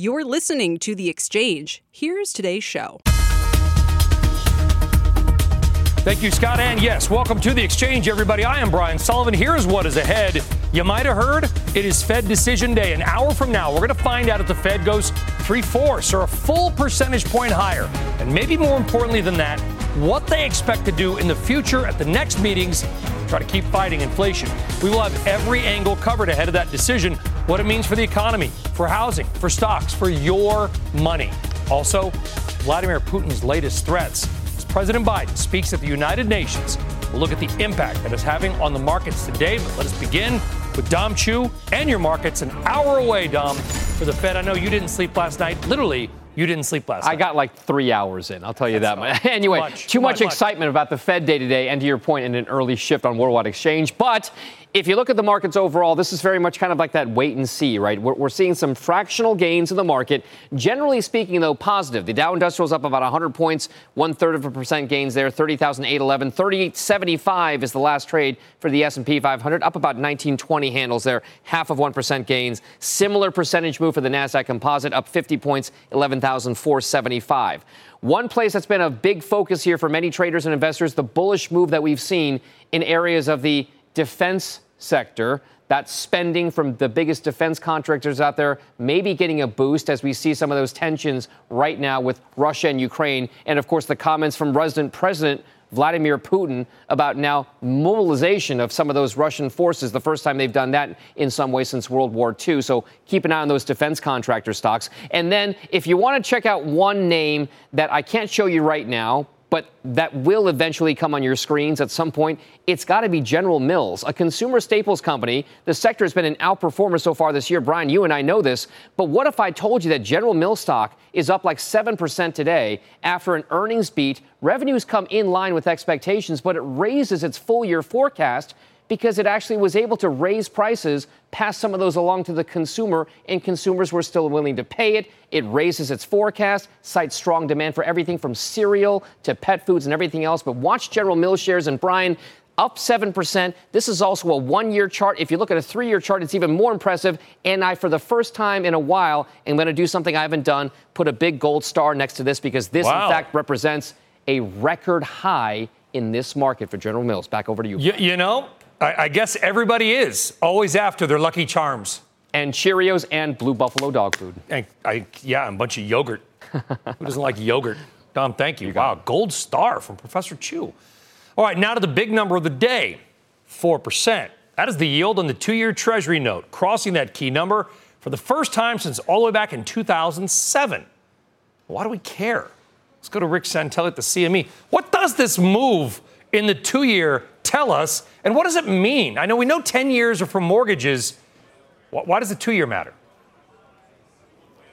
You're listening to The Exchange. Here's today's show. Thank you, Scott. And yes, welcome to the exchange, everybody. I am Brian Sullivan. Here's what is ahead. You might have heard it is Fed decision day. An hour from now, we're going to find out if the Fed goes three fourths or a full percentage point higher. And maybe more importantly than that, what they expect to do in the future at the next meetings try to keep fighting inflation. We will have every angle covered ahead of that decision, what it means for the economy, for housing, for stocks, for your money. Also, Vladimir Putin's latest threats As President Biden speaks at the United Nations. We'll look at the impact that is having on the markets today. But let us begin with Dom Chu and your markets an hour away, Dom, for the Fed. I know you didn't sleep last night. Literally, you didn't sleep last night. I got like three hours in. I'll tell you That's that. anyway, much, too much, much excitement about the Fed day today, and to your point, in an early shift on worldwide exchange. But if you look at the markets overall, this is very much kind of like that wait and see, right? We're, we're, seeing some fractional gains in the market. Generally speaking, though, positive. The Dow Industrial is up about 100 points, one third of a percent gains there, 30,811. 3875 is the last trade for the S&P 500, up about 1920 handles there, half of one percent gains. Similar percentage move for the Nasdaq Composite, up 50 points, 11,475. One place that's been a big focus here for many traders and investors, the bullish move that we've seen in areas of the defense sector. That spending from the biggest defense contractors out there maybe getting a boost as we see some of those tensions right now with Russia and Ukraine. And of course, the comments from President President Vladimir Putin about now mobilization of some of those Russian forces, the first time they've done that in some way since World War II. So keep an eye on those defense contractor stocks. And then if you want to check out one name that I can't show you right now, but that will eventually come on your screens at some point. It's got to be General Mills, a consumer staples company. The sector has been an outperformer so far this year. Brian, you and I know this, but what if I told you that General Mills stock is up like 7% today after an earnings beat? Revenues come in line with expectations, but it raises its full year forecast because it actually was able to raise prices, pass some of those along to the consumer, and consumers were still willing to pay it. It raises its forecast, cites strong demand for everything from cereal to pet foods and everything else. But watch General Mills shares and Brian. Up 7%. This is also a one year chart. If you look at a three year chart, it's even more impressive. And I, for the first time in a while, am going to do something I haven't done put a big gold star next to this because this, wow. in fact, represents a record high in this market for General Mills. Back over to you. You, you know, I, I guess everybody is always after their Lucky Charms. And Cheerios and Blue Buffalo dog food. And I, yeah, and a bunch of yogurt. Who doesn't like yogurt? Dom, thank you. you wow, gold star from Professor Chu. All right, now to the big number of the day 4%. That is the yield on the two year Treasury note, crossing that key number for the first time since all the way back in 2007. Why do we care? Let's go to Rick Santelli at the CME. What does this move in the two year tell us? And what does it mean? I know we know 10 years are for mortgages. Why does the two year matter?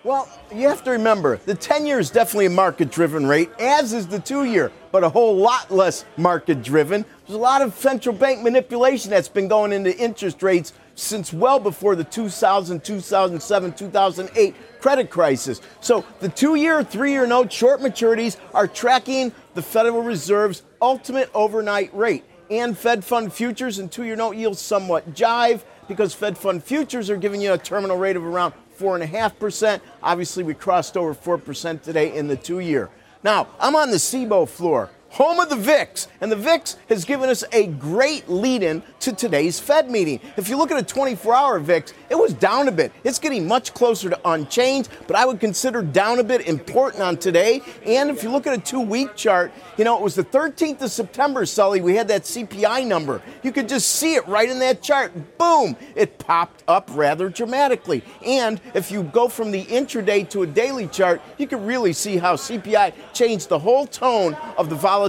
Well, you have to remember the 10 year is definitely a market driven rate, as is the two year, but a whole lot less market driven. There's a lot of central bank manipulation that's been going into interest rates since well before the 2000, 2007, 2008 credit crisis. So the two year, three year note short maturities are tracking the Federal Reserve's ultimate overnight rate and Fed fund futures and two year note yields somewhat jive because Fed fund futures are giving you a terminal rate of around 4.5%. Obviously, we crossed over 4% today in the two year. Now, I'm on the CBOE floor home of the VIX. And the VIX has given us a great lead in to today's Fed meeting. If you look at a 24 hour VIX, it was down a bit. It's getting much closer to unchanged, but I would consider down a bit important on today. And if you look at a two week chart, you know, it was the 13th of September, Sully. We had that CPI number. You could just see it right in that chart. Boom! It popped up rather dramatically. And if you go from the intraday to a daily chart, you can really see how CPI changed the whole tone of the volatility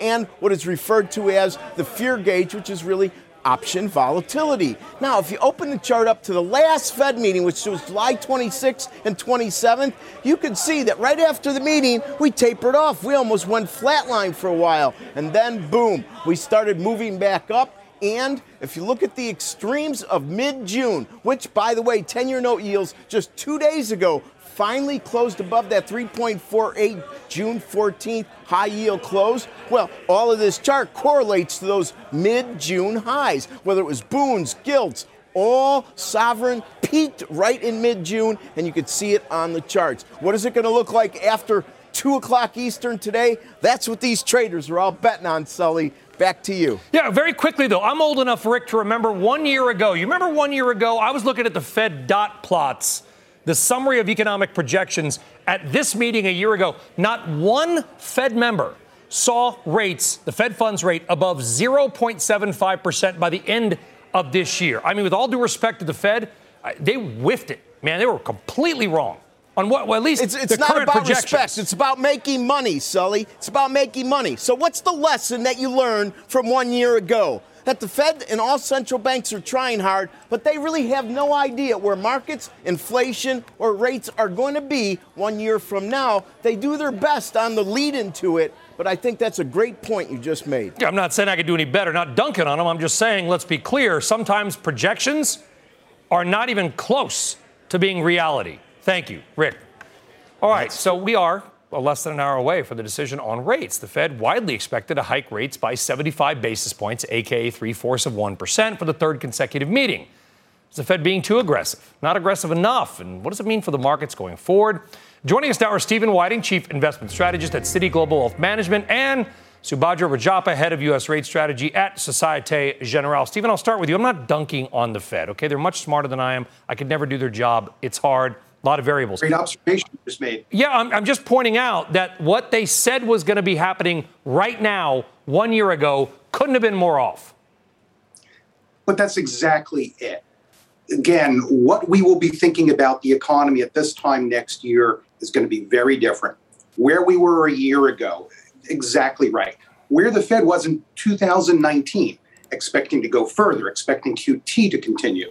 and what is referred to as the fear gauge, which is really option volatility. Now, if you open the chart up to the last Fed meeting, which was July 26th and 27th, you can see that right after the meeting, we tapered off. We almost went flatline for a while. And then, boom, we started moving back up. And if you look at the extremes of mid June, which, by the way, 10 year note yields just two days ago finally closed above that 3.48 June 14th high yield close? Well, all of this chart correlates to those mid June highs, whether it was Bunds, Gilts, all sovereign peaked right in mid June, and you could see it on the charts. What is it going to look like after 2 o'clock Eastern today? That's what these traders are all betting on, Sully. Back to you. Yeah, very quickly though, I'm old enough, Rick, to remember one year ago. You remember one year ago, I was looking at the Fed dot plots, the summary of economic projections at this meeting a year ago. Not one Fed member saw rates, the Fed funds rate, above 0.75% by the end of this year. I mean, with all due respect to the Fed, they whiffed it. Man, they were completely wrong on what well, at least it's, it's not about respect it's about making money sully it's about making money so what's the lesson that you learned from one year ago that the fed and all central banks are trying hard but they really have no idea where markets inflation or rates are going to be one year from now they do their best on the lead into it but I think that's a great point you just made. Yeah, I'm not saying I could do any better, not dunking on them. I'm just saying, let's be clear. Sometimes projections are not even close to being reality. Thank you, Rick. All right, so we are less than an hour away for the decision on rates. The Fed widely expected to hike rates by 75 basis points, aka three fourths of 1%, for the third consecutive meeting. Is the Fed being too aggressive? Not aggressive enough? And what does it mean for the markets going forward? Joining us now are Stephen Whiting, Chief Investment Strategist at Citi Global Wealth Management, and Subhadra Rajappa, Head of U.S. Rate Strategy at Societe Generale. Stephen, I'll start with you. I'm not dunking on the Fed, okay? They're much smarter than I am. I could never do their job. It's hard. A lot of variables. Great observation you just made. Yeah, I'm, I'm just pointing out that what they said was going to be happening right now, one year ago, couldn't have been more off. But that's exactly it. Again, what we will be thinking about the economy at this time next year is going to be very different. Where we were a year ago, exactly right. Where the Fed was in 2019, expecting to go further, expecting QT to continue.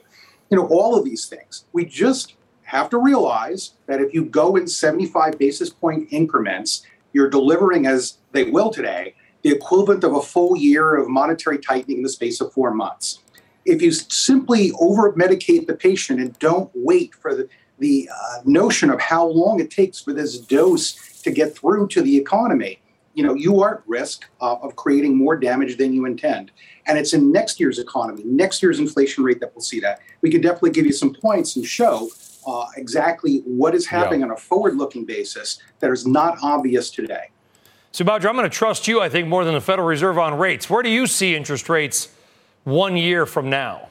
You know, all of these things. We just have to realize that if you go in 75 basis point increments, you're delivering, as they will today, the equivalent of a full year of monetary tightening in the space of four months. If you simply over medicate the patient and don't wait for the, the uh, notion of how long it takes for this dose to get through to the economy, you know, you are at risk uh, of creating more damage than you intend. And it's in next year's economy, next year's inflation rate that we'll see that. We can definitely give you some points and show uh, exactly what is happening yeah. on a forward looking basis that is not obvious today. So, Subhadra, I'm going to trust you, I think, more than the Federal Reserve on rates. Where do you see interest rates one year from now?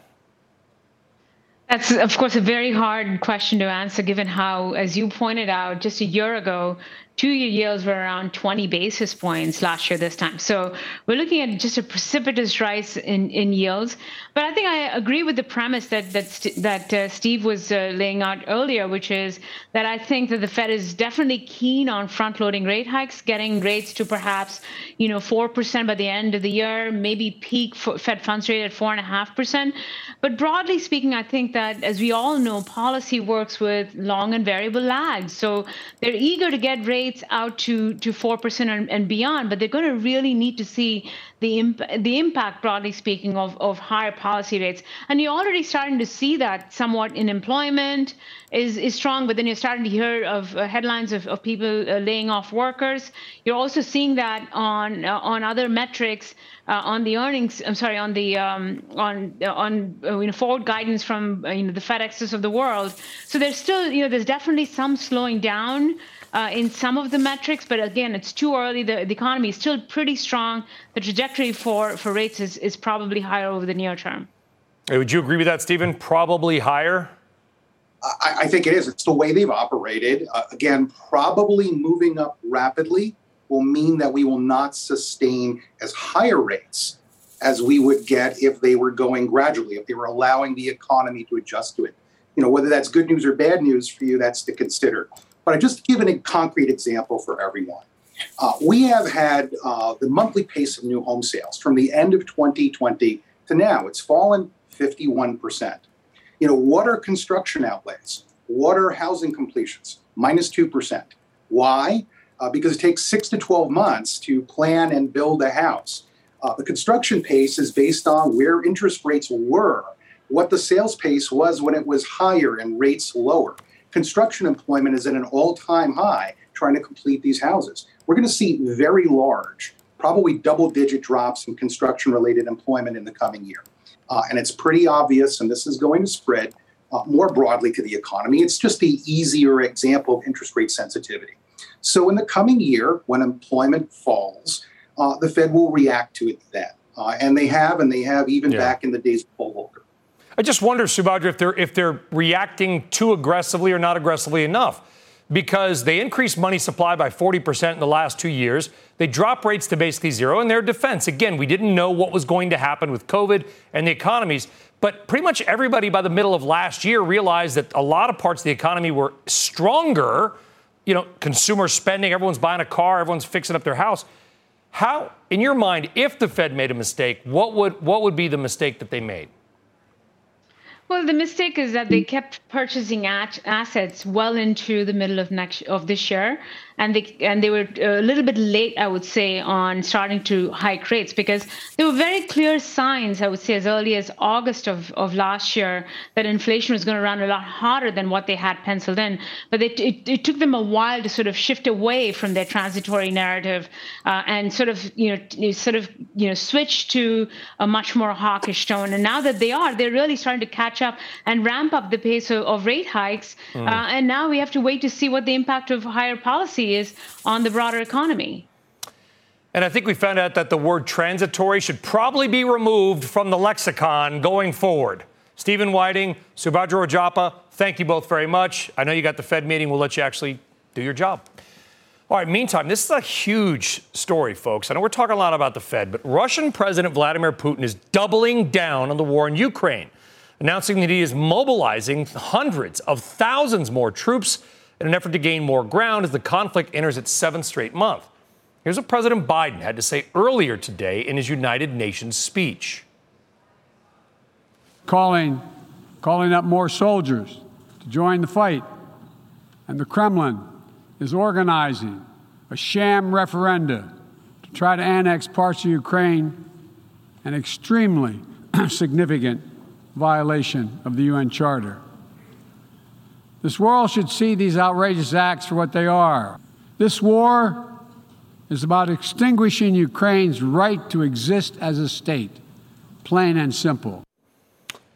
That's, of course, a very hard question to answer, given how, as you pointed out, just a year ago, two-year yields were around 20 basis points last year this time. So we're looking at just a precipitous rise in, in yields. But I think I agree with the premise that that that uh, Steve was uh, laying out earlier, which is that I think that the Fed is definitely keen on front-loading rate hikes, getting rates to perhaps you know four percent by the end of the year, maybe peak Fed funds rate at four and a half percent. But broadly speaking, I think that as we all know, policy works with long and variable lags. So they're eager to get rates rates out to to four percent and, beyond, but they're going to really need to see the imp- the impact, broadly speaking, of of higher policy rates. And you're already starting to see that somewhat in employment is is strong, but then you're starting to hear of uh, headlines of, of people uh, laying off workers. You're also seeing that on uh, on other metrics. Uh, on the earnings, I'm sorry, on the um, on uh, on uh, you know forward guidance from you know the FedExes of the world. So there's still you know there's definitely some slowing down uh, in some of the metrics, but again, it's too early. The, the economy is still pretty strong. The trajectory for, for rates is, is probably higher over the near term. Hey, would you agree with that, Stephen? Probably higher? I, I think it is. It's the way they've operated. Uh, again, probably moving up rapidly will mean that we will not sustain as higher rates as we would get if they were going gradually, if they were allowing the economy to adjust to it. You know, whether that's good news or bad news for you, that's to consider. But I just give a concrete example for everyone. Uh, we have had uh, the monthly pace of new home sales from the end of 2020 to now. It's fallen 51%. You know, what are construction outlays? What are housing completions? Minus 2%. Why? Uh, because it takes six to 12 months to plan and build a house. Uh, the construction pace is based on where interest rates were, what the sales pace was when it was higher and rates lower construction employment is at an all time high trying to complete these houses. We're going to see very large, probably double digit drops in construction related employment in the coming year. uh, and it's pretty obvious, and this is going to spread uh, more broadly to the economy. It's just the easier example of interest rate sensitivity. So, in the coming year, when employment falls, uh, the Fed will react to it then. Uh, and they have, and they have even yeah. back in the days of Paul Volcker. I just wonder, Subhadra, if they're if they're reacting too aggressively or not aggressively enough, because they increased money supply by 40% in the last two years. They drop rates to basically zero. In their defense, again, we didn't know what was going to happen with COVID and the economies, but pretty much everybody by the middle of last year realized that a lot of parts of the economy were stronger. You know, consumer spending, everyone's buying a car, everyone's fixing up their house. How, in your mind, if the Fed made a mistake, what would what would be the mistake that they made? Well, the mistake is that they mm. kept purchasing assets well into the middle of next of this year, and they and they were a little bit late, I would say, on starting to hike rates because there were very clear signs, I would say, as early as August of, of last year that inflation was going to run a lot hotter than what they had penciled in. But it, it, it took them a while to sort of shift away from their transitory narrative uh, and sort of you know sort of you know switch to a much more hawkish tone. And now that they are, they're really starting to catch up and ramp up the pace of, of rate hikes. Mm. Uh, and now we have to wait to see what the impact of higher policy is on the broader economy. And I think we found out that the word transitory should probably be removed from the lexicon going forward. Stephen Whiting, Subhadra Rajappa, thank you both very much. I know you got the Fed meeting. We'll let you actually do your job. All right, meantime, this is a huge story, folks. I know we're talking a lot about the Fed, but Russian President Vladimir Putin is doubling down on the war in Ukraine, announcing that he is mobilizing hundreds of thousands more troops in an effort to gain more ground as the conflict enters its seventh straight month. Here's what President Biden had to say earlier today in his United Nations speech. Calling, calling up more soldiers to join the fight. And the Kremlin is organizing a sham referenda to try to annex parts of Ukraine, an extremely significant violation of the UN Charter. This world should see these outrageous acts for what they are. This war is about extinguishing Ukraine's right to exist as a state, plain and simple.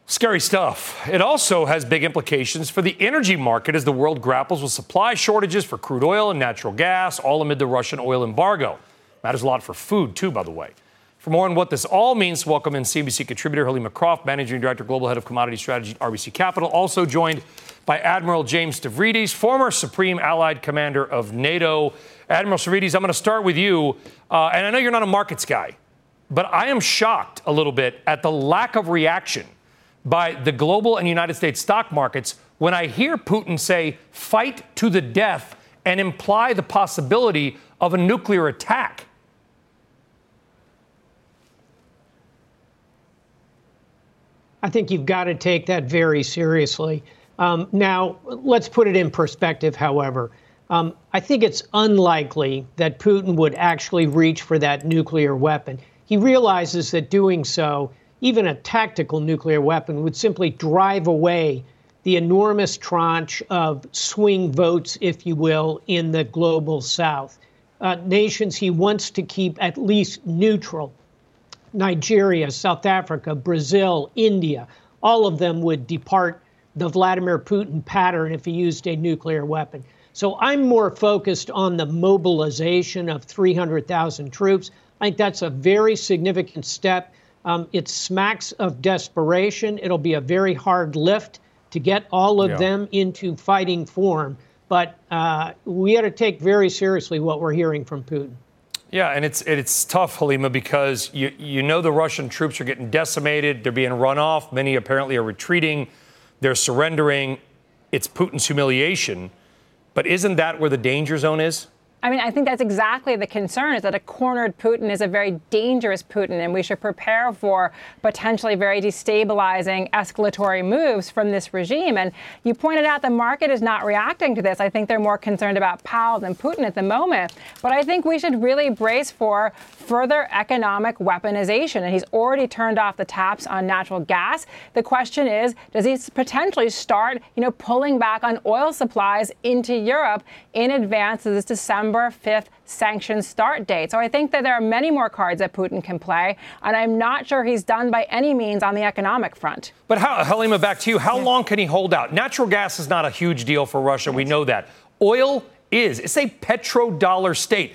Scary stuff. It also has big implications for the energy market as the world grapples with supply shortages for crude oil and natural gas, all amid the Russian oil embargo. Matters a lot for food, too, by the way. For more on what this all means, welcome in CNBC contributor Helima Croft, Managing Director, Global Head of Commodity Strategy at RBC Capital, also joined by Admiral James Stavridis, former Supreme Allied Commander of NATO. Admiral Stavridis, I'm going to start with you. Uh, and I know you're not a markets guy, but I am shocked a little bit at the lack of reaction by the global and United States stock markets when I hear Putin say, fight to the death, and imply the possibility of a nuclear attack. I think you've got to take that very seriously. Um, now, let's put it in perspective, however. Um, I think it's unlikely that Putin would actually reach for that nuclear weapon. He realizes that doing so, even a tactical nuclear weapon, would simply drive away the enormous tranche of swing votes, if you will, in the global south. Uh, nations he wants to keep at least neutral Nigeria, South Africa, Brazil, India, all of them would depart the Vladimir Putin pattern if he used a nuclear weapon. So I'm more focused on the mobilization of 300,000 troops. I think that's a very significant step. Um, it smacks of desperation. It'll be a very hard lift to get all of yeah. them into fighting form. But uh, we got to take very seriously what we're hearing from Putin. Yeah, and it's it's tough, Helima, because you you know the Russian troops are getting decimated. They're being run off. Many apparently are retreating. They're surrendering. It's Putin's humiliation. But isn't that where the danger zone is? I mean, I think that's exactly the concern is that a cornered Putin is a very dangerous Putin, and we should prepare for potentially very destabilizing escalatory moves from this regime. And you pointed out the market is not reacting to this. I think they're more concerned about Powell than Putin at the moment. But I think we should really brace for further economic weaponization. And he's already turned off the taps on natural gas. The question is, does he potentially start, you know, pulling back on oil supplies into Europe in advance of this December? December 5th sanction start date. So I think that there are many more cards that Putin can play, and I'm not sure he's done by any means on the economic front. But how, Helima, back to you. How long can he hold out? Natural gas is not a huge deal for Russia. We know that. Oil is. It's a petrodollar state.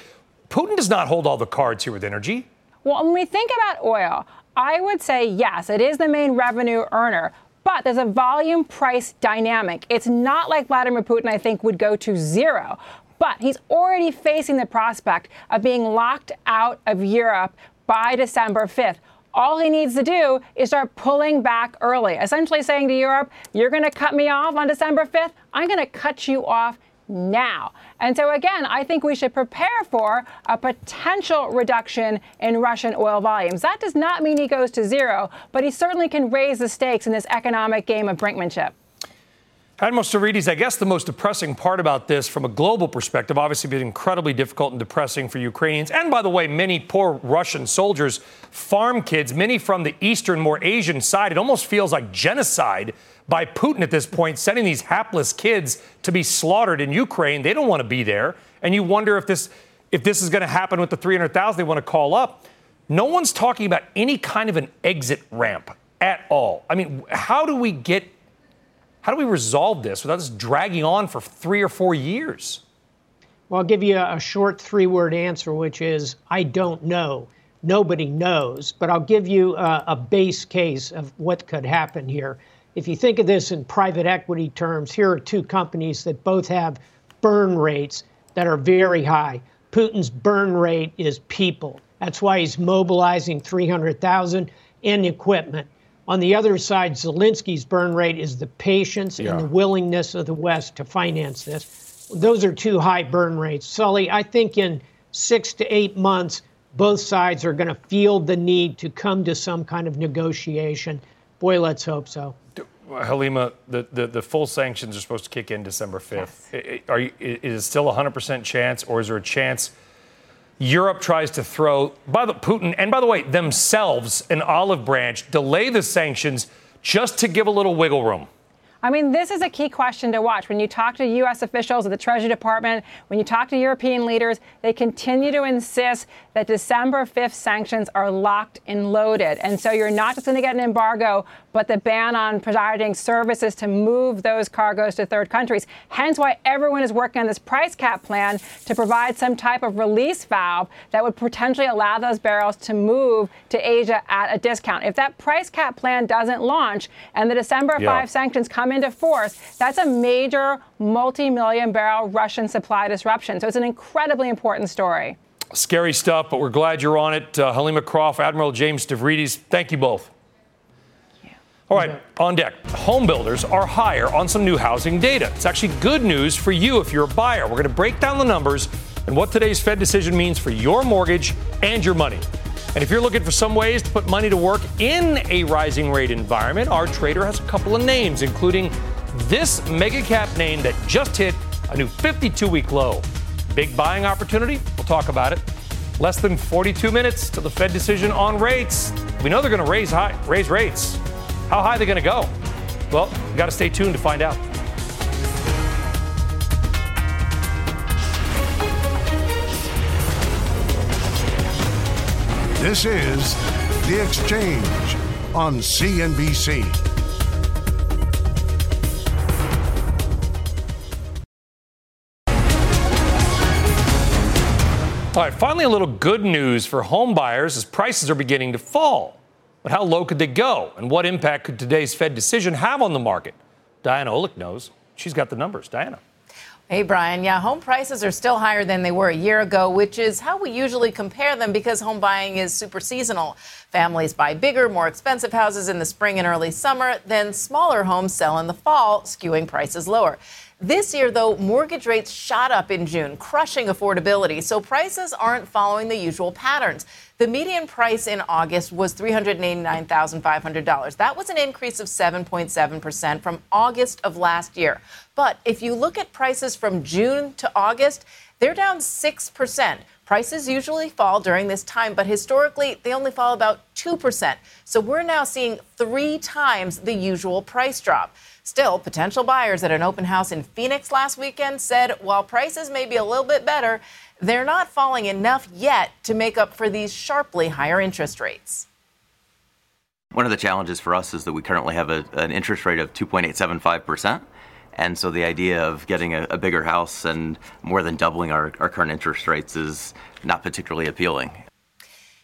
Putin does not hold all the cards here with energy. Well, when we think about oil, I would say yes, it is the main revenue earner. But there's a volume price dynamic. It's not like Vladimir Putin, I think, would go to zero. But he's already facing the prospect of being locked out of Europe by December 5th. All he needs to do is start pulling back early, essentially saying to Europe, You're going to cut me off on December 5th. I'm going to cut you off now. And so, again, I think we should prepare for a potential reduction in Russian oil volumes. That does not mean he goes to zero, but he certainly can raise the stakes in this economic game of brinkmanship. Admiral Stavridis, I guess the most depressing part about this from a global perspective, obviously been incredibly difficult and depressing for Ukrainians. And by the way, many poor Russian soldiers, farm kids, many from the eastern, more Asian side. It almost feels like genocide by Putin at this point, sending these hapless kids to be slaughtered in Ukraine. They don't want to be there. And you wonder if this, if this is going to happen with the 300,000 they want to call up. No one's talking about any kind of an exit ramp at all. I mean, how do we get, how do we resolve this without this dragging on for three or four years? Well, I'll give you a short three word answer, which is I don't know. Nobody knows, but I'll give you a, a base case of what could happen here if you think of this in private equity terms, here are two companies that both have burn rates that are very high. Putin's burn rate is people. That's why he's mobilizing 300,000 in equipment. On the other side, Zelensky's burn rate is the patience yeah. and the willingness of the West to finance this. Those are two high burn rates. Sully, I think in six to eight months, both sides are going to feel the need to come to some kind of negotiation. Boy, let's hope so. Helima, the, the, the, full sanctions are supposed to kick in December 5th. Yes. Are you, is it still a 100% chance, or is there a chance Europe tries to throw, by the Putin, and by the way, themselves, an olive branch, delay the sanctions just to give a little wiggle room? I mean, this is a key question to watch. When you talk to U.S. officials at the Treasury Department, when you talk to European leaders, they continue to insist that December 5th sanctions are locked and loaded. And so you're not just going to get an embargo, but the ban on providing services to move those cargoes to third countries. Hence why everyone is working on this price cap plan to provide some type of release valve that would potentially allow those barrels to move to Asia at a discount. If that price cap plan doesn't launch and the December yeah. 5 sanctions come into force, that's a major multi million barrel Russian supply disruption. So it's an incredibly important story. Scary stuff, but we're glad you're on it. Uh, Helima Croft, Admiral James Stavridis, thank you both. All right, on deck. Home builders are higher on some new housing data. It's actually good news for you if you're a buyer. We're going to break down the numbers and what today's Fed decision means for your mortgage and your money. And if you're looking for some ways to put money to work in a rising rate environment, our trader has a couple of names, including this mega cap name that just hit a new 52 week low. Big buying opportunity? We'll talk about it. Less than 42 minutes to the Fed decision on rates. We know they're going to raise high, raise rates. How high are they going to go? Well, you got to stay tuned to find out. This is The Exchange on CNBC. All right, finally, a little good news for home buyers as prices are beginning to fall. But how low could they go? And what impact could today's Fed decision have on the market? Diana Olick knows. She's got the numbers. Diana. Hey, Brian. Yeah, home prices are still higher than they were a year ago, which is how we usually compare them because home buying is super seasonal. Families buy bigger, more expensive houses in the spring and early summer, then smaller homes sell in the fall, skewing prices lower. This year, though, mortgage rates shot up in June, crushing affordability, so prices aren't following the usual patterns. The median price in August was $389,500. That was an increase of 7.7% from August of last year. But if you look at prices from June to August, they're down 6%. Prices usually fall during this time, but historically, they only fall about 2%. So we're now seeing three times the usual price drop. Still, potential buyers at an open house in Phoenix last weekend said while prices may be a little bit better, they're not falling enough yet to make up for these sharply higher interest rates. One of the challenges for us is that we currently have a, an interest rate of 2.875%. And so the idea of getting a, a, bigger house and more than doubling our, our current interest rates is not particularly appealing.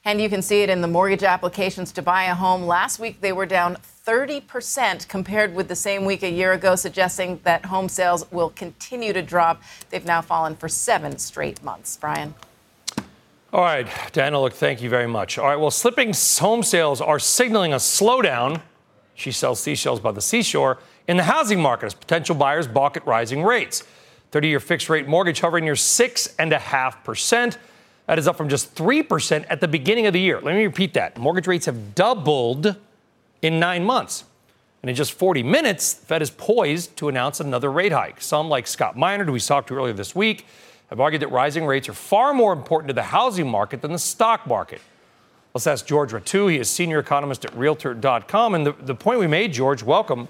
And you can see it in the mortgage applications to buy a home. Last week, they were down 30% compared with the same week a year ago, suggesting that home sales will continue to drop. They've now fallen for seven straight months. Brian. All right, Diana Olick, thank you very much. All right, well, slipping home sales are signaling a slowdown. She sells seashells by the seashore in the housing market as potential buyers balk at rising rates. 30 year fixed rate mortgage hovering near 6.5%. That is up from just 3% at the beginning of the year. Let me repeat that. Mortgage rates have doubled in nine months. And in just 40 minutes, the Fed is poised to announce another rate hike. Some, like Scott Minerd, who we talked to earlier this week, have argued that rising rates are far more important to the housing market than the stock market. Let's ask George Ratiu. He is senior economist at Realtor.com. And the, the point we made, George, welcome,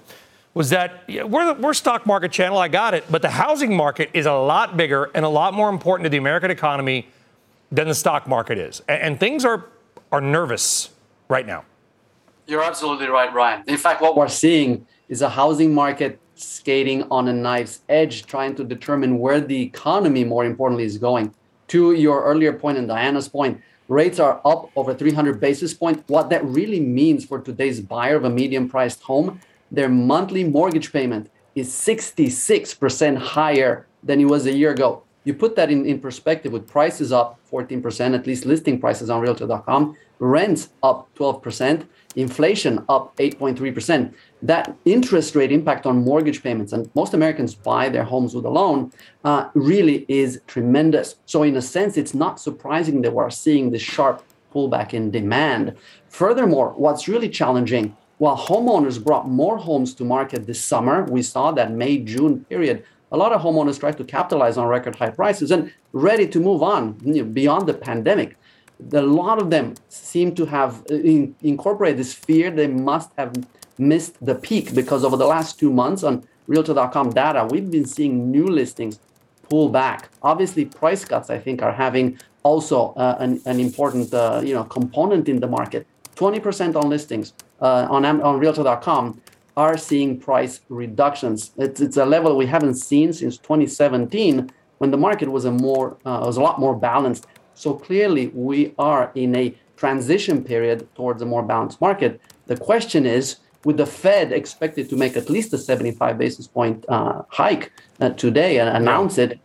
was that yeah, we're, we're stock market channel, I got it, but the housing market is a lot bigger and a lot more important to the American economy than the stock market is. And, and things are, are nervous right now. You're absolutely right, Ryan. In fact, what we're seeing is a housing market skating on a knife's edge, trying to determine where the economy, more importantly, is going. To your earlier point and Diana's point, rates are up over 300 basis points. What that really means for today's buyer of a medium priced home their monthly mortgage payment is 66% higher than it was a year ago. You put that in, in perspective with prices up 14%, at least listing prices on realtor.com, rents up 12%, inflation up 8.3%. That interest rate impact on mortgage payments, and most Americans buy their homes with a loan, uh, really is tremendous. So, in a sense, it's not surprising that we're seeing this sharp pullback in demand. Furthermore, what's really challenging while homeowners brought more homes to market this summer, we saw that May June period, a lot of homeowners tried to capitalize on record high prices and ready to move on beyond the pandemic. A lot of them seem to have uh, in, incorporated this fear they must have missed the peak because over the last two months on Realtor.com data, we've been seeing new listings pull back. Obviously, price cuts I think are having also uh, an, an important uh, you know component in the market. 20% on listings uh, on, on Realtor.com are seeing price reductions. It's, it's a level we haven't seen since 2017 when the market was a more uh, was a lot more balanced. So clearly, we are in a transition period towards a more balanced market. The question is, with the Fed expected to make at least a 75 basis point uh, hike uh, today and announce it,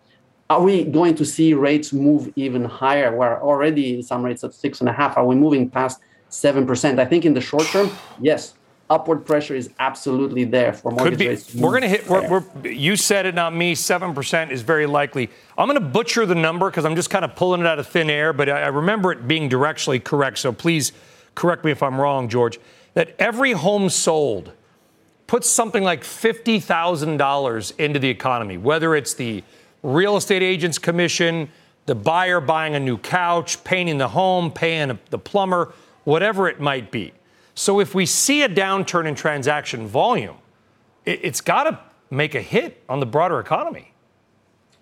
are we going to see rates move even higher? We're already some rates at six and a half. Are we moving past 7%. I think in the short term, yes, upward pressure is absolutely there for mortgage be, rates. We're going to hit. We're, we're, you said it, not me. Seven percent is very likely. I'm going to butcher the number because I'm just kind of pulling it out of thin air, but I, I remember it being directionally correct. So please correct me if I'm wrong, George. That every home sold puts something like fifty thousand dollars into the economy, whether it's the real estate agent's commission, the buyer buying a new couch, painting the home, paying the plumber whatever it might be. So if we see a downturn in transaction volume, it, has got to make a hit on the broader economy.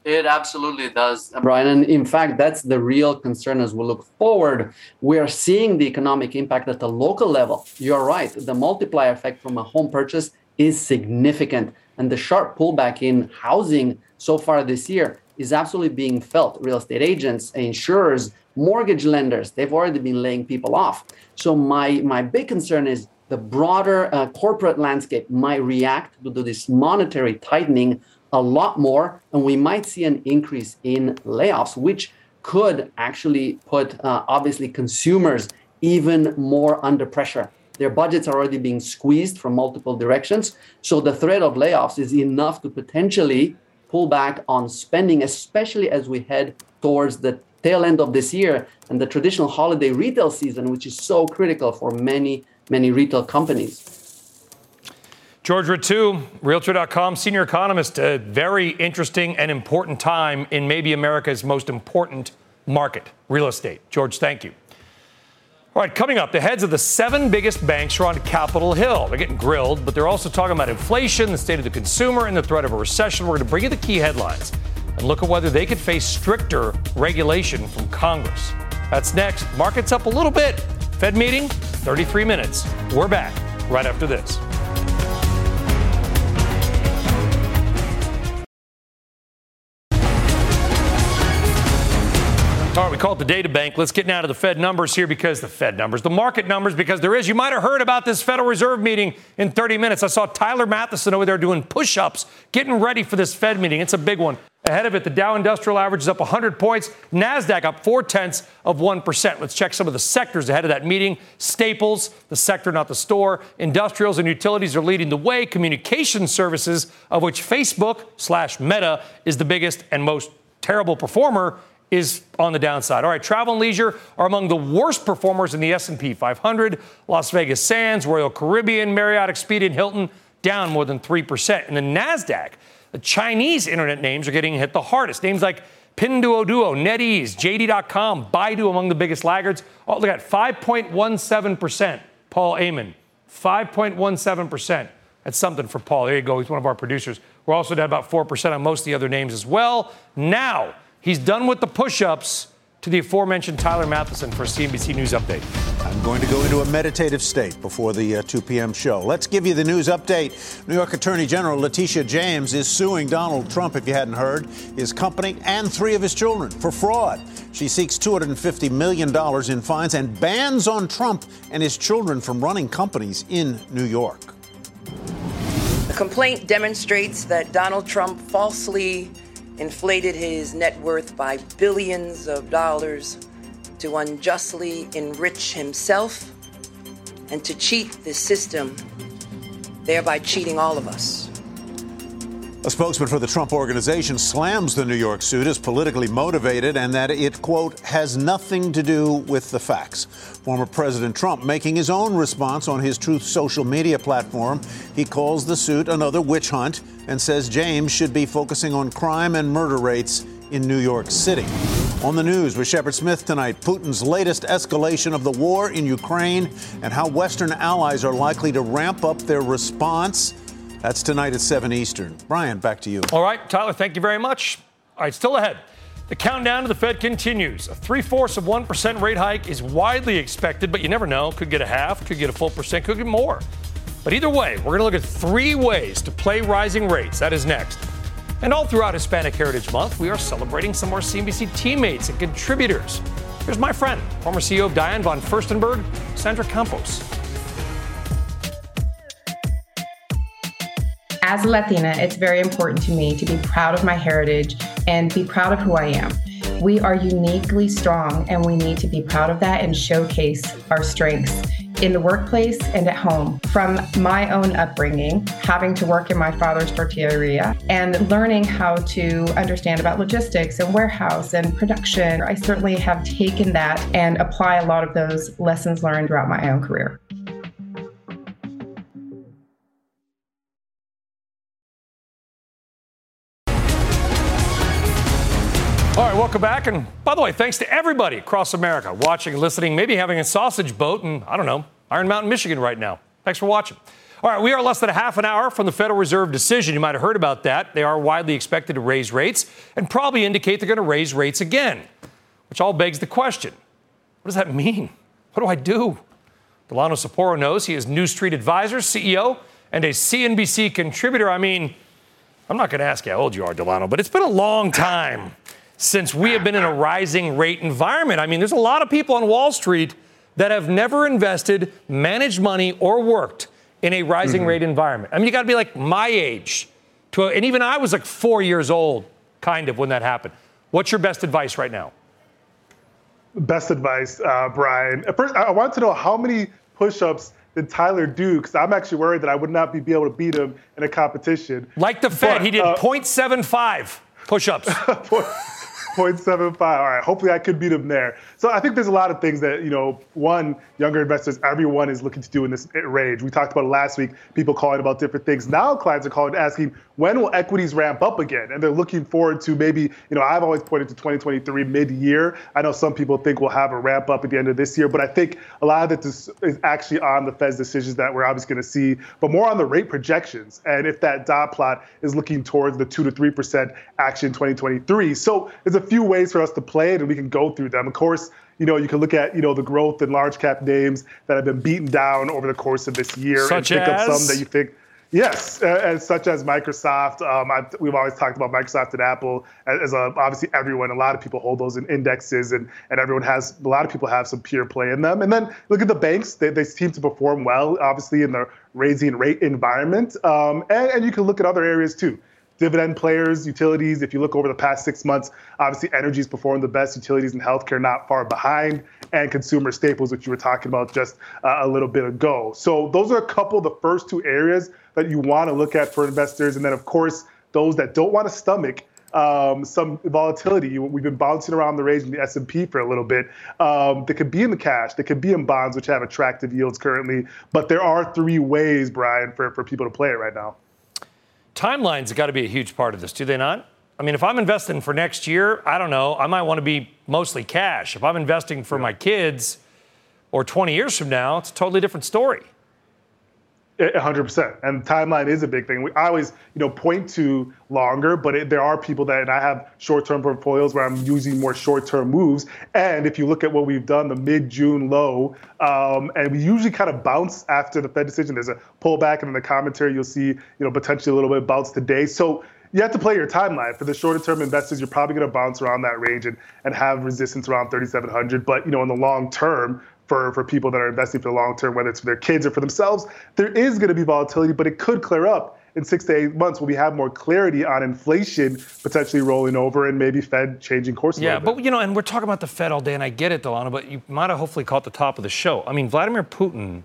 It absolutely does, Brian. And in fact, that's the real concern as we look forward. We are seeing the economic impact at the local level. You're right. The multiplier effect from a home purchase is significant. And the sharp pullback in housing so far this year is absolutely being felt. Real estate agents, insurers, mortgage lenders they've already been laying people off. So my my big concern is the broader uh, corporate landscape might react to this monetary tightening a lot more and we might see an increase in layoffs which could actually put uh, obviously consumers even more under pressure. Their budgets are already being squeezed from multiple directions so the threat of layoffs is enough to potentially pull back on spending especially as we head towards the tail end of this year and the traditional holiday retail season, which is so critical for many, many retail companies. George Ratiu, Realtor.com, senior economist. A very interesting and important time in maybe America's most important market, real estate. George, thank you. All right, coming up, the heads of the seven biggest banks are on Capitol Hill. They're getting grilled, but they're also talking about inflation, the state of the consumer, and the threat of a recession. We're going to bring you the key headlines and look at whether they could face stricter regulation from Congress. That's next. Markets up a little bit. Fed meeting, 33 minutes. We're back right after this. Call it the data bank. Let's get now to the Fed numbers here because the Fed numbers, the market numbers, because there is. You might have heard about this Federal Reserve meeting in 30 minutes. I saw Tyler Mathisen over there doing push ups, getting ready for this Fed meeting. It's a big one. Ahead of it, the Dow Industrial Average is up 100 points, NASDAQ up four tenths of 1%. Let's check some of the sectors ahead of that meeting. Staples, the sector, not the store. Industrials and utilities are leading the way. Communication services, of which Facebook slash Meta is the biggest and most terrible performer, is on the downside. All right, travel and leisure are among the worst performers in the S&P 500. Las Vegas Sands, Royal Caribbean, Marriott, Expedia, and Hilton down more than 3%. In the Nasdaq, the Chinese internet names are getting hit the hardest. Names like Pinduoduo, NetEase, JD.com, Baidu among the biggest laggards. Oh, look at 5.17%. Paul Amon, 5.17%. That's something for Paul. There you go. He's one of our producers. We're also down about 4% on most of the other names as well. Now, He's done with the push ups to the aforementioned Tyler Mathisen for a CNBC News update. I'm going to go into a meditative state before the uh, 2 p.m. show. Let's give you the news update. New York Attorney General Letitia James is suing Donald Trump, if you hadn't heard, his company, and three of his children for fraud. She seeks $250 million in fines and bans on Trump and his children from running companies in New York. The complaint demonstrates that Donald Trump falsely inflated his net worth by billions of dollars to unjustly enrich himself and to cheat the system, thereby cheating all of us. A spokesman for the Trump organization slams the New York suit as politically motivated and that it, quote, has nothing to do with the facts. Former President Trump making his own response on his Truth social media platform. He calls the suit another witch hunt and says James should be focusing on crime and murder rates in New York City. On the news with Shepard Smith tonight, Putin's latest escalation of the war in Ukraine and how Western allies are likely to ramp up their response. That's tonight at 7 Eastern. Brian, back to you. All right, Tyler, thank you very much. All right, still ahead. The countdown to the Fed continues. A three fourths of 1% rate hike is widely expected, but you never know. Could get a half, could get a full percent, could get more. But either way, we're going to look at three ways to play rising rates. That is next. And all throughout Hispanic Heritage Month, we are celebrating some of our CNBC teammates and contributors. Here's my friend, former CEO of Diane von Furstenberg, Sandra Campos. As a Latina, it's very important to me to be proud of my heritage and be proud of who I am. We are uniquely strong, and we need to be proud of that and showcase our strengths in the workplace and at home. From my own upbringing, having to work in my father's tortilleria and learning how to understand about logistics and warehouse and production, I certainly have taken that and apply a lot of those lessons learned throughout my own career. All right, welcome back. And by the way, thanks to everybody across America watching, and listening, maybe having a sausage boat in, I don't know, Iron Mountain, Michigan right now. Thanks for watching. All right, we are less than a half an hour from the Federal Reserve decision. You might have heard about that. They are widely expected to raise rates and probably indicate they're going to raise rates again, which all begs the question what does that mean? What do I do? Delano Saporu knows he is New Street Advisor, CEO, and a CNBC contributor. I mean, I'm not going to ask you how old you are, Delano, but it's been a long time since we have been in a rising rate environment. I mean, there's a lot of people on Wall Street that have never invested, managed money, or worked in a rising mm-hmm. rate environment. I mean, you got to be like my age. To, and even I was like four years old, kind of, when that happened. What's your best advice right now? Best advice, uh, Brian. First, I wanted to know how many push ups did Tyler do? Because I'm actually worried that I would not be, be able to beat him in a competition. Like the Fed, but, he did uh, 0.75 push ups. 0.75. All right, hopefully I could beat him there. So I think there's a lot of things that, you know, one, younger investors, everyone is looking to do in this range. We talked about last week, people calling about different things. Now clients are calling asking, when will equities ramp up again? And they're looking forward to maybe, you know, I've always pointed to 2023 mid-year. I know some people think we'll have a ramp up at the end of this year, but I think a lot of it is actually on the Fed's decisions that we're obviously going to see, but more on the rate projections. And if that dot plot is looking towards the 2 to 3% action in 2023. So there's a few ways for us to play it, and we can go through them. Of course, you know, you can look at, you know, the growth in large cap names that have been beaten down over the course of this year Such and pick as? up some that you think Yes, uh, such as Microsoft. Um, I, we've always talked about Microsoft and Apple as, as a, obviously everyone. A lot of people hold those in indexes, and, and everyone has a lot of people have some pure play in them. And then look at the banks; they, they seem to perform well, obviously in the raising rate environment. Um, and, and you can look at other areas too dividend players, utilities. If you look over the past six months, obviously energy's performed the best, utilities and healthcare not far behind, and consumer staples, which you were talking about just uh, a little bit ago. So those are a couple of the first two areas that you want to look at for investors. And then, of course, those that don't want to stomach um, some volatility. We've been bouncing around the range in the S&P for a little bit. Um, they could be in the cash. They could be in bonds, which have attractive yields currently. But there are three ways, Brian, for, for people to play it right now. Timelines have got to be a huge part of this, do they not? I mean, if I'm investing for next year, I don't know. I might want to be mostly cash. If I'm investing for my kids or 20 years from now, it's a totally different story. 100%. And timeline is a big thing. We, I always, you know, point to longer, but it, there are people that, and I have short-term portfolios where I'm using more short-term moves. And if you look at what we've done, the mid-June low, um, and we usually kind of bounce after the Fed decision. There's a pullback, and in the commentary, you'll see, you know, potentially a little bit bounce today. So you have to play your timeline. For the shorter term investors, you're probably going to bounce around that range and, and have resistance around 3,700. But, you know, in the long term, for, for people that are investing for the long term, whether it's for their kids or for themselves, there is going to be volatility, but it could clear up in six to eight months when we have more clarity on inflation potentially rolling over and maybe Fed changing course. Yeah, but you know, and we're talking about the Fed all day, and I get it, Delano, but you might have hopefully caught the top of the show. I mean, Vladimir Putin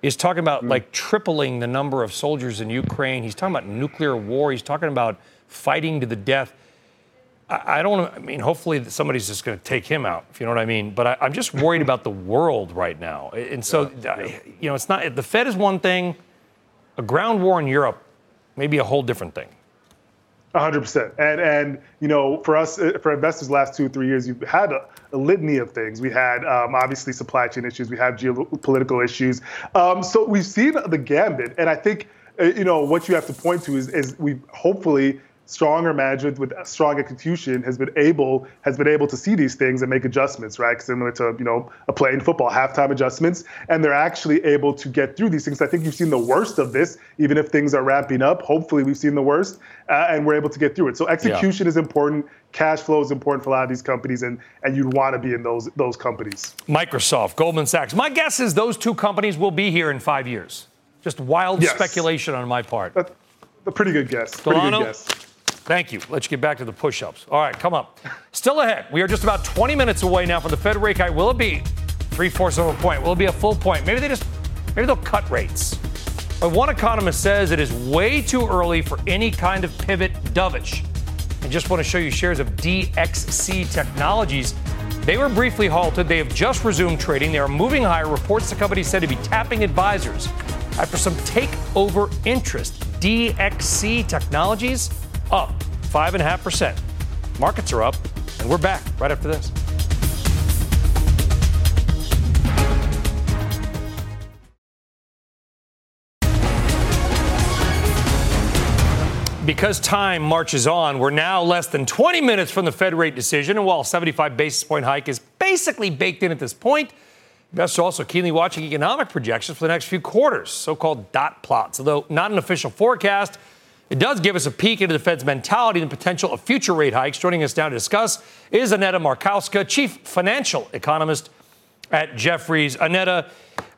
is talking about mm. like tripling the number of soldiers in Ukraine. He's talking about nuclear war. He's talking about fighting to the death. I, don't. I mean, hopefully somebody's just going to take him out, if you know what I mean. But I, am just worried about the world right now, and so yeah, yeah. you know, it's not. The Fed is one thing. A ground war in Europe may be a whole different thing. 100%. And, and you know, for us, uh, for investors, last two or three years, you've had a, a litany of things. We had um, obviously supply chain issues. We have geopolitical issues. Um, so we've seen the gambit. And I think, uh, you know, what you have to point to is, is we hopefully stronger management with strong execution has been able has been able to see these things and make adjustments, right? Similar to you know a play in football, halftime adjustments, and they're actually able to get through these things. I think you've seen the worst of this, even if things are ramping up. Hopefully, we've seen the worst, uh, and we're able to get through it. So execution yeah. is important. Cash flow is important for a lot of these companies, and and you'd want to be in those those companies. Microsoft, Goldman Sachs. My guess is those two companies will be here in five years. Just wild yes. speculation on my part. That's a pretty good guess. Pretty good guess. Thank you. Let's get back to the push ups. All right, come up. Still ahead. We are just about 20 minutes away now from the Fed rate hike. Will it be three fourths of a point? Will it be a full point? Maybe they just, maybe they'll cut rates. But one economist says it is way too early for any kind of pivot dovish. And just want to show you shares of DXC Technologies. They were briefly halted. They have just resumed trading. They are moving higher. Reports the company said to be tapping advisors after some takeover interest. DXC Technologies up 5.5%. Markets are up, and we're back right after this. Because time marches on, we're now less than 20 minutes from the Fed rate decision. And while a 75 basis point hike is basically baked in at this point, investors are also keenly watching economic projections for the next few quarters, so called dot plots. Although not an official forecast, it does give us a peek into the Fed's mentality and potential of future rate hikes. Joining us now to discuss is Aneta Markowska, chief financial economist at Jefferies. Aneta,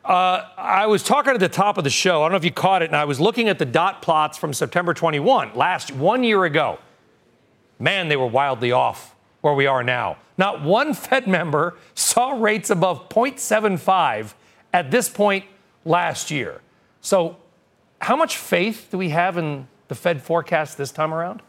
uh, I was talking at the top of the show. I don't know if you caught it, and I was looking at the dot plots from September 21, last one year ago. Man, they were wildly off where we are now. Not one Fed member saw rates above 0.75 at this point last year. So, how much faith do we have in the Fed forecast this time around?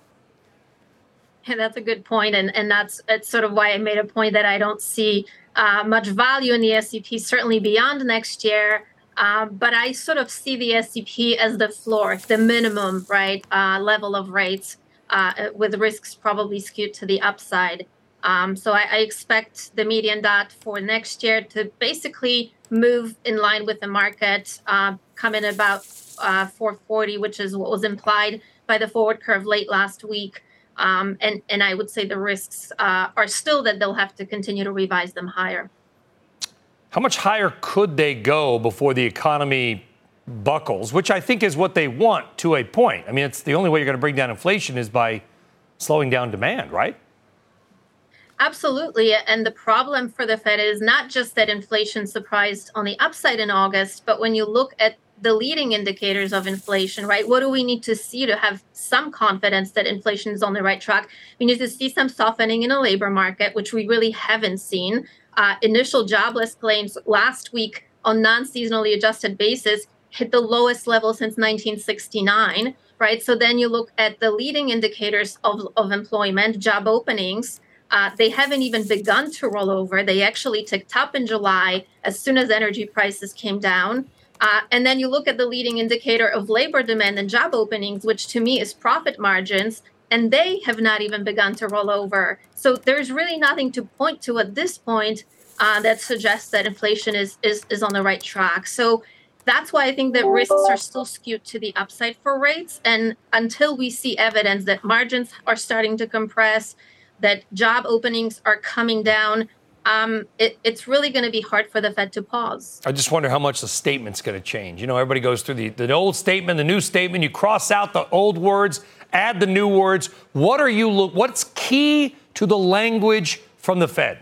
Yeah, that's a good point, and and that's it's sort of why I made a point that I don't see uh, much value in the SEP certainly beyond next year. Uh, but I sort of see the SEP as the floor, the minimum, right, uh, level of rates, uh, with risks probably skewed to the upside. Um, so I, I, expect the median dot for next year to basically move in line with the market, uh, come in about uh, 440, which is what was implied by the forward curve late last week. Um, and, and I would say the risks uh, are still that they'll have to continue to revise them higher. How much higher could they go before the economy buckles, which I think is what they want to a point? I mean, it's the only way you're going to bring down inflation is by slowing down demand, right? Absolutely. And the problem for the Fed is not just that inflation surprised on the upside in August, but when you look at the leading indicators of inflation, right? What do we need to see to have some confidence that inflation is on the right track? We need to see some softening in the labor market, which we really haven't seen. Uh, initial jobless claims last week on non seasonally adjusted basis hit the lowest level since 1969, right? So then you look at the leading indicators of, of employment, job openings. Uh, they haven't even begun to roll over. They actually ticked up in July as soon as energy prices came down. Uh, and then you look at the leading indicator of labor demand and job openings, which to me is profit margins, and they have not even begun to roll over. So there's really nothing to point to at this point uh, that suggests that inflation is, is is on the right track. So that's why I think that risks are still skewed to the upside for rates. And until we see evidence that margins are starting to compress, that job openings are coming down, um, it, it's really going to be hard for the Fed to pause. I just wonder how much the statement's going to change. You know, everybody goes through the, the old statement, the new statement. You cross out the old words, add the new words. What are you look? What's key to the language from the Fed?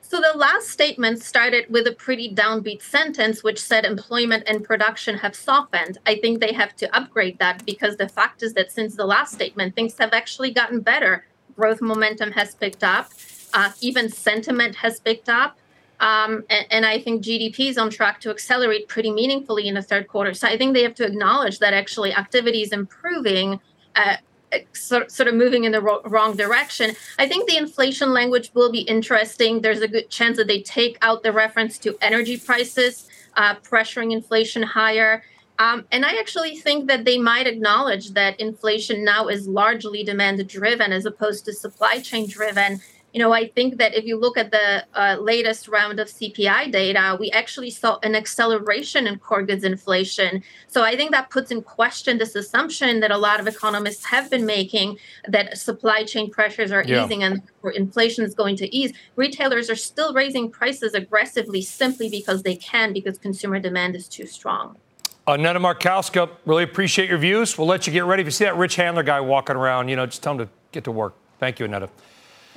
So the last statement started with a pretty downbeat sentence, which said employment and production have softened. I think they have to upgrade that because the fact is that since the last statement, things have actually gotten better. Growth momentum has picked up uh, even sentiment has picked up. Um, and, and, I think GDP is on track to accelerate pretty meaningfully in the third quarter. So I think they have to acknowledge that actually activity is improving, uh, sort, of moving in the ro- wrong direction. I think the inflation language will be interesting. There's a good chance that they take out the reference to energy prices, uh, pressuring inflation higher. Um, and I actually think that they might acknowledge that inflation now is largely demand driven as opposed to supply chain driven you know, I think that if you look at the uh, latest round of CPI data, we actually saw an acceleration in core goods inflation. So I think that puts in question this assumption that a lot of economists have been making that supply chain pressures are yeah. easing and inflation is going to ease. Retailers are still raising prices aggressively simply because they can, because consumer demand is too strong. Uh, Markowska, really appreciate your views. We'll let you get ready. If you see that Rich Handler guy walking around, you know, just tell him to get to work. Thank you, Aneta.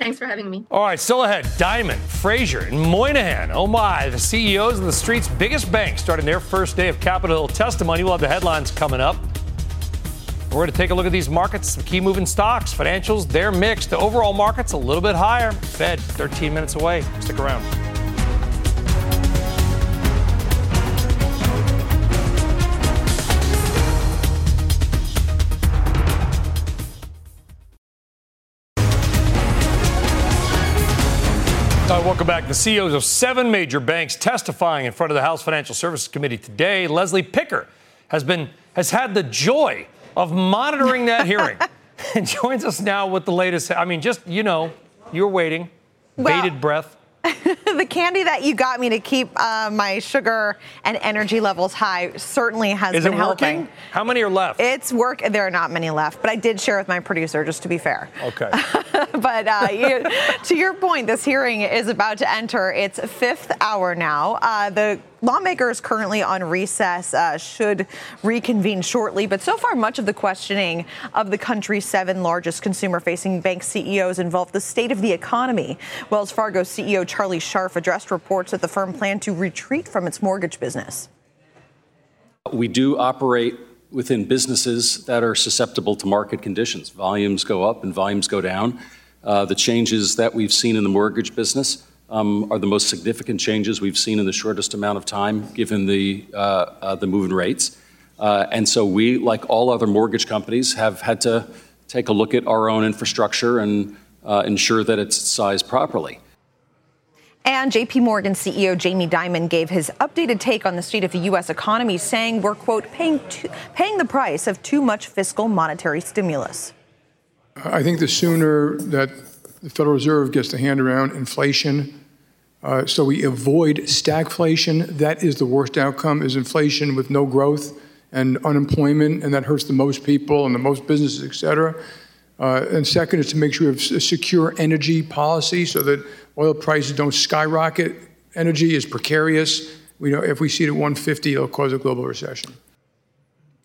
Thanks for having me. All right, still ahead. Dimon, Fraser, and Moynihan. Oh my, the CEOs of the street's biggest banks starting their first day of Capitol Hill testimony. We'll have the headlines coming up. We're going to take a look at these markets, some key moving stocks, financials, they're mixed. The overall market's a little bit higher. Fed 13 minutes away. Stick around. Welcome back. The CEOs of seven major banks testifying in front of the House Financial Services Committee today. Leslie Picker has been has had the joy of monitoring that hearing and joins us now with the latest. I mean, just you know, you're waiting, well, bated breath. the candy that you got me to keep uh, my sugar and energy levels high certainly has Is been it helping. Working? How many are left? It's work. There are not many left, but I did share with my producer just to be fair. Okay. but uh, you, to your point, this hearing is about to enter its fifth hour now. Uh, the lawmakers currently on recess uh, should reconvene shortly, but so far, much of the questioning of the country's seven largest consumer facing bank CEOs involved the state of the economy. Wells Fargo CEO Charlie Scharf addressed reports that the firm planned to retreat from its mortgage business. We do operate within businesses that are susceptible to market conditions. Volumes go up and volumes go down. Uh, the changes that we've seen in the mortgage business um, are the most significant changes we've seen in the shortest amount of time, given the uh, uh, the move in rates. Uh, and so we, like all other mortgage companies, have had to take a look at our own infrastructure and uh, ensure that it's sized properly. And JP Morgan CEO Jamie Dimon gave his updated take on the state of the U.S. economy, saying we're, quote, paying, to, paying the price of too much fiscal monetary stimulus. I think the sooner that the Federal Reserve gets to hand around inflation, uh, so we avoid stagflation, that is the worst outcome, is inflation with no growth and unemployment, and that hurts the most people and the most businesses, et cetera. Uh, and second is to make sure we have a secure energy policy so that oil prices don't skyrocket. Energy is precarious. We know if we see it at 150, it'll cause a global recession.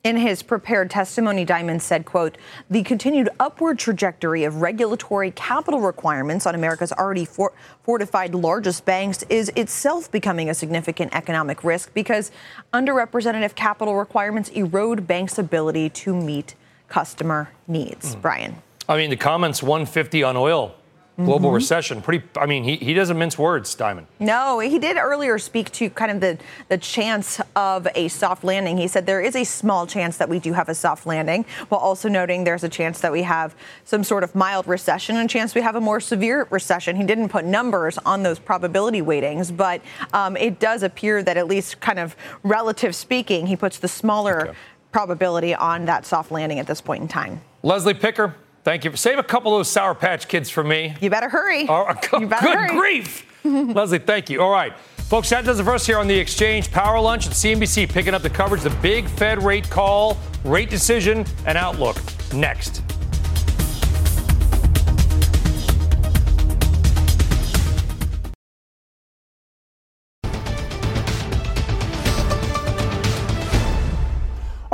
In his prepared testimony, Dimon said, quote, the continued upward trajectory of regulatory capital requirements on America's already for- fortified largest banks is itself becoming a significant economic risk because underrepresentative capital requirements erode banks' ability to meet customer needs. Mm. Brian. I mean, the comments 150 on oil global mm-hmm. recession. Pretty, I mean, he, he doesn't mince words, Dimon. No, he did earlier speak to kind of the, the chance of a soft landing. He said there is a small chance that we do have a soft landing, while also noting there's a chance that we have some sort of mild recession and a chance we have a more severe recession. He didn't put numbers on those probability weightings, but um, it does appear that at least kind of relative speaking, he puts the smaller okay. probability on that soft landing at this point in time. Leslie Picker, Thank you. Save a couple of those Sour Patch Kids for me. You better hurry. Oh, you better good hurry. grief. Leslie, thank you. All right. Folks, that does it for us here on the exchange. Power Lunch at CNBC picking up the coverage, the big Fed rate call, rate decision, and outlook. Next.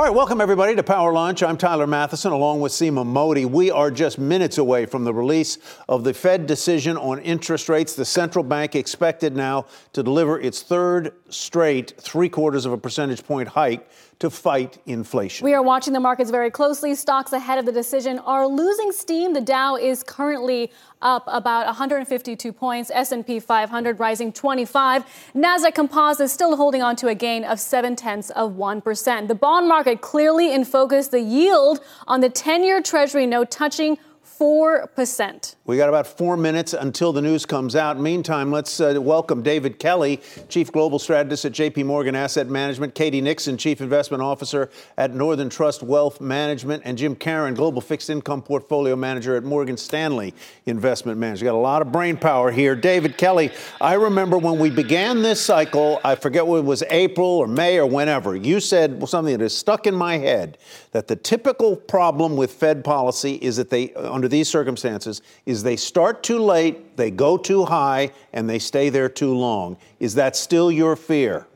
All right, welcome everybody to Power Lunch. I'm Tyler Mathisen along with Seema Modi. We are just minutes away from the release of the Fed decision on interest rates. The central bank expected now to deliver its third straight three quarters of a percentage point hike to fight inflation. We are watching the markets very closely. Stocks ahead of the decision are losing steam. The Dow is currently up about 152 points. S&P 500 rising 25. Nasdaq Composite is still holding on to a gain of 7 tenths of 1%. The bond market clearly in focus. The yield on the 10-year Treasury note touching 4%. We got about four minutes until the news comes out. Meantime, let's uh, welcome David Kelly, Chief Global Strategist at JP Morgan Asset Management, Katie Nixon, Chief Investment Officer at Northern Trust Wealth Management, and Jim Caron, Global Fixed Income Portfolio Manager at Morgan Stanley Investment Management. Got a lot of brain power here. David Kelly, I remember when we began this cycle, I forget whether it was April or May or whenever, you said something that is stuck in my head that the typical problem with Fed policy is that they, under these circumstances, is they start too late, they go too high, and they stay there too long. Is that still your fear?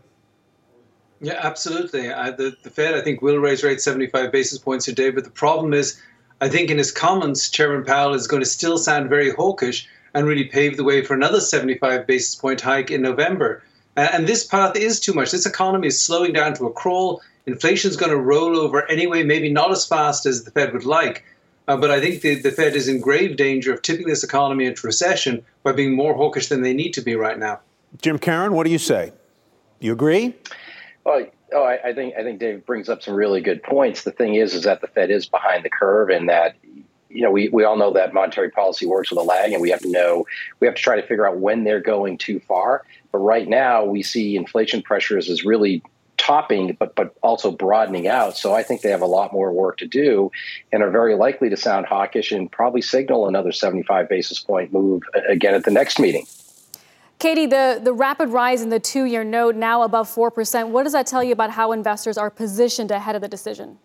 Yeah, absolutely. I, the, the Fed, I think, will raise rates 75 basis points today, but the problem is, I think in his comments, Chairman Powell is going to still sound very hawkish and really pave the way for another 75 basis point hike in November. And this path is too much. This economy is slowing down to a crawl. Inflation is going to roll over anyway, maybe not as fast as the Fed would like. Uh, but I think the, the Fed is in grave danger of tipping this economy into recession by being more hawkish than they need to be right now. Jim Caron, what do you say? You agree? Well, oh, I, I think I think Dave brings up some really good points. The thing is, is that the Fed is behind the curve, and that you know we, we all know that monetary policy works with a lag, and we have to know we have to try to figure out when they're going too far. But right now, we see inflation pressures as really topping, but but also broadening out. So I think they have a lot more work to do, and are very likely to sound hawkish and probably signal another 75 basis point move again at the next meeting. Katie, the, the rapid rise in the two year note now above 4%, what does that tell you about how investors are positioned ahead of the decision?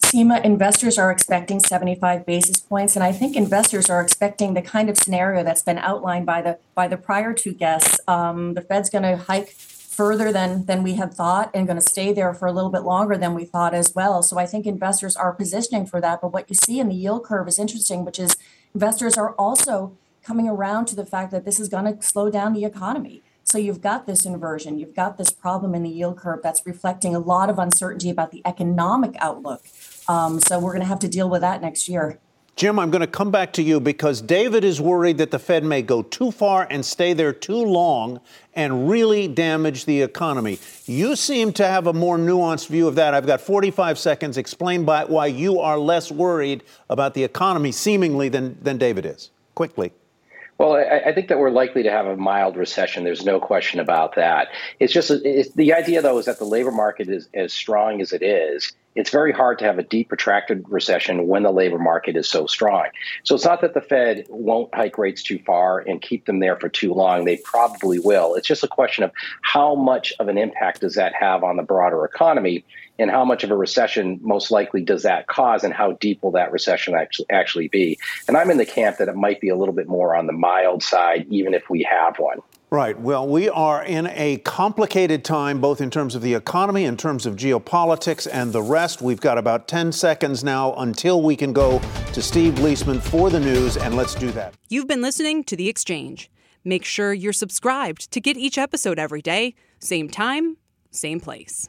Seema, investors are expecting 75 basis points, and I think investors are expecting the kind of scenario that's been outlined by the by the prior two guests. Um, the Fed's going to hike further than than we had thought and going to stay there for a little bit longer than we thought as well. So I think investors are positioning for that. But what you see in the yield curve is interesting, which is investors are also coming around to the fact that this is going to slow down the economy. So you've got this inversion, you've got this problem in the yield curve that's reflecting a lot of uncertainty about the economic outlook. Um, so we're going to have to deal with that next year. Jim, I'm going to come back to you because David is worried that the Fed may go too far and stay there too long and really damage the economy. You seem to have a more nuanced view of that. I've got 45 seconds. Explain why you are less worried about the economy, seemingly, than, than David is. Quickly. Well, I, I, think that we're likely to have a mild recession. There's no question about that. It's just it's, the idea, though, is that the labor market is as strong as it is. It's very hard to have a deep, protracted recession when the labor market is so strong. So it's not that the Fed won't hike rates too far and keep them there for too long. They probably will. It's just a question of how much of an impact does that have on the broader economy and how much of a recession most likely does that cause and how deep will that recession actually be and i'm in the camp that it might be a little bit more on the mild side even if we have one Right. Well, we are in a complicated time, both in terms of the economy, in terms of geopolitics, and the rest. We've got about 10 seconds now until we can go to Steve Liesman for the news, and let's do that. You've been listening to The Exchange. Make sure you're subscribed to get each episode every day, same time, same place.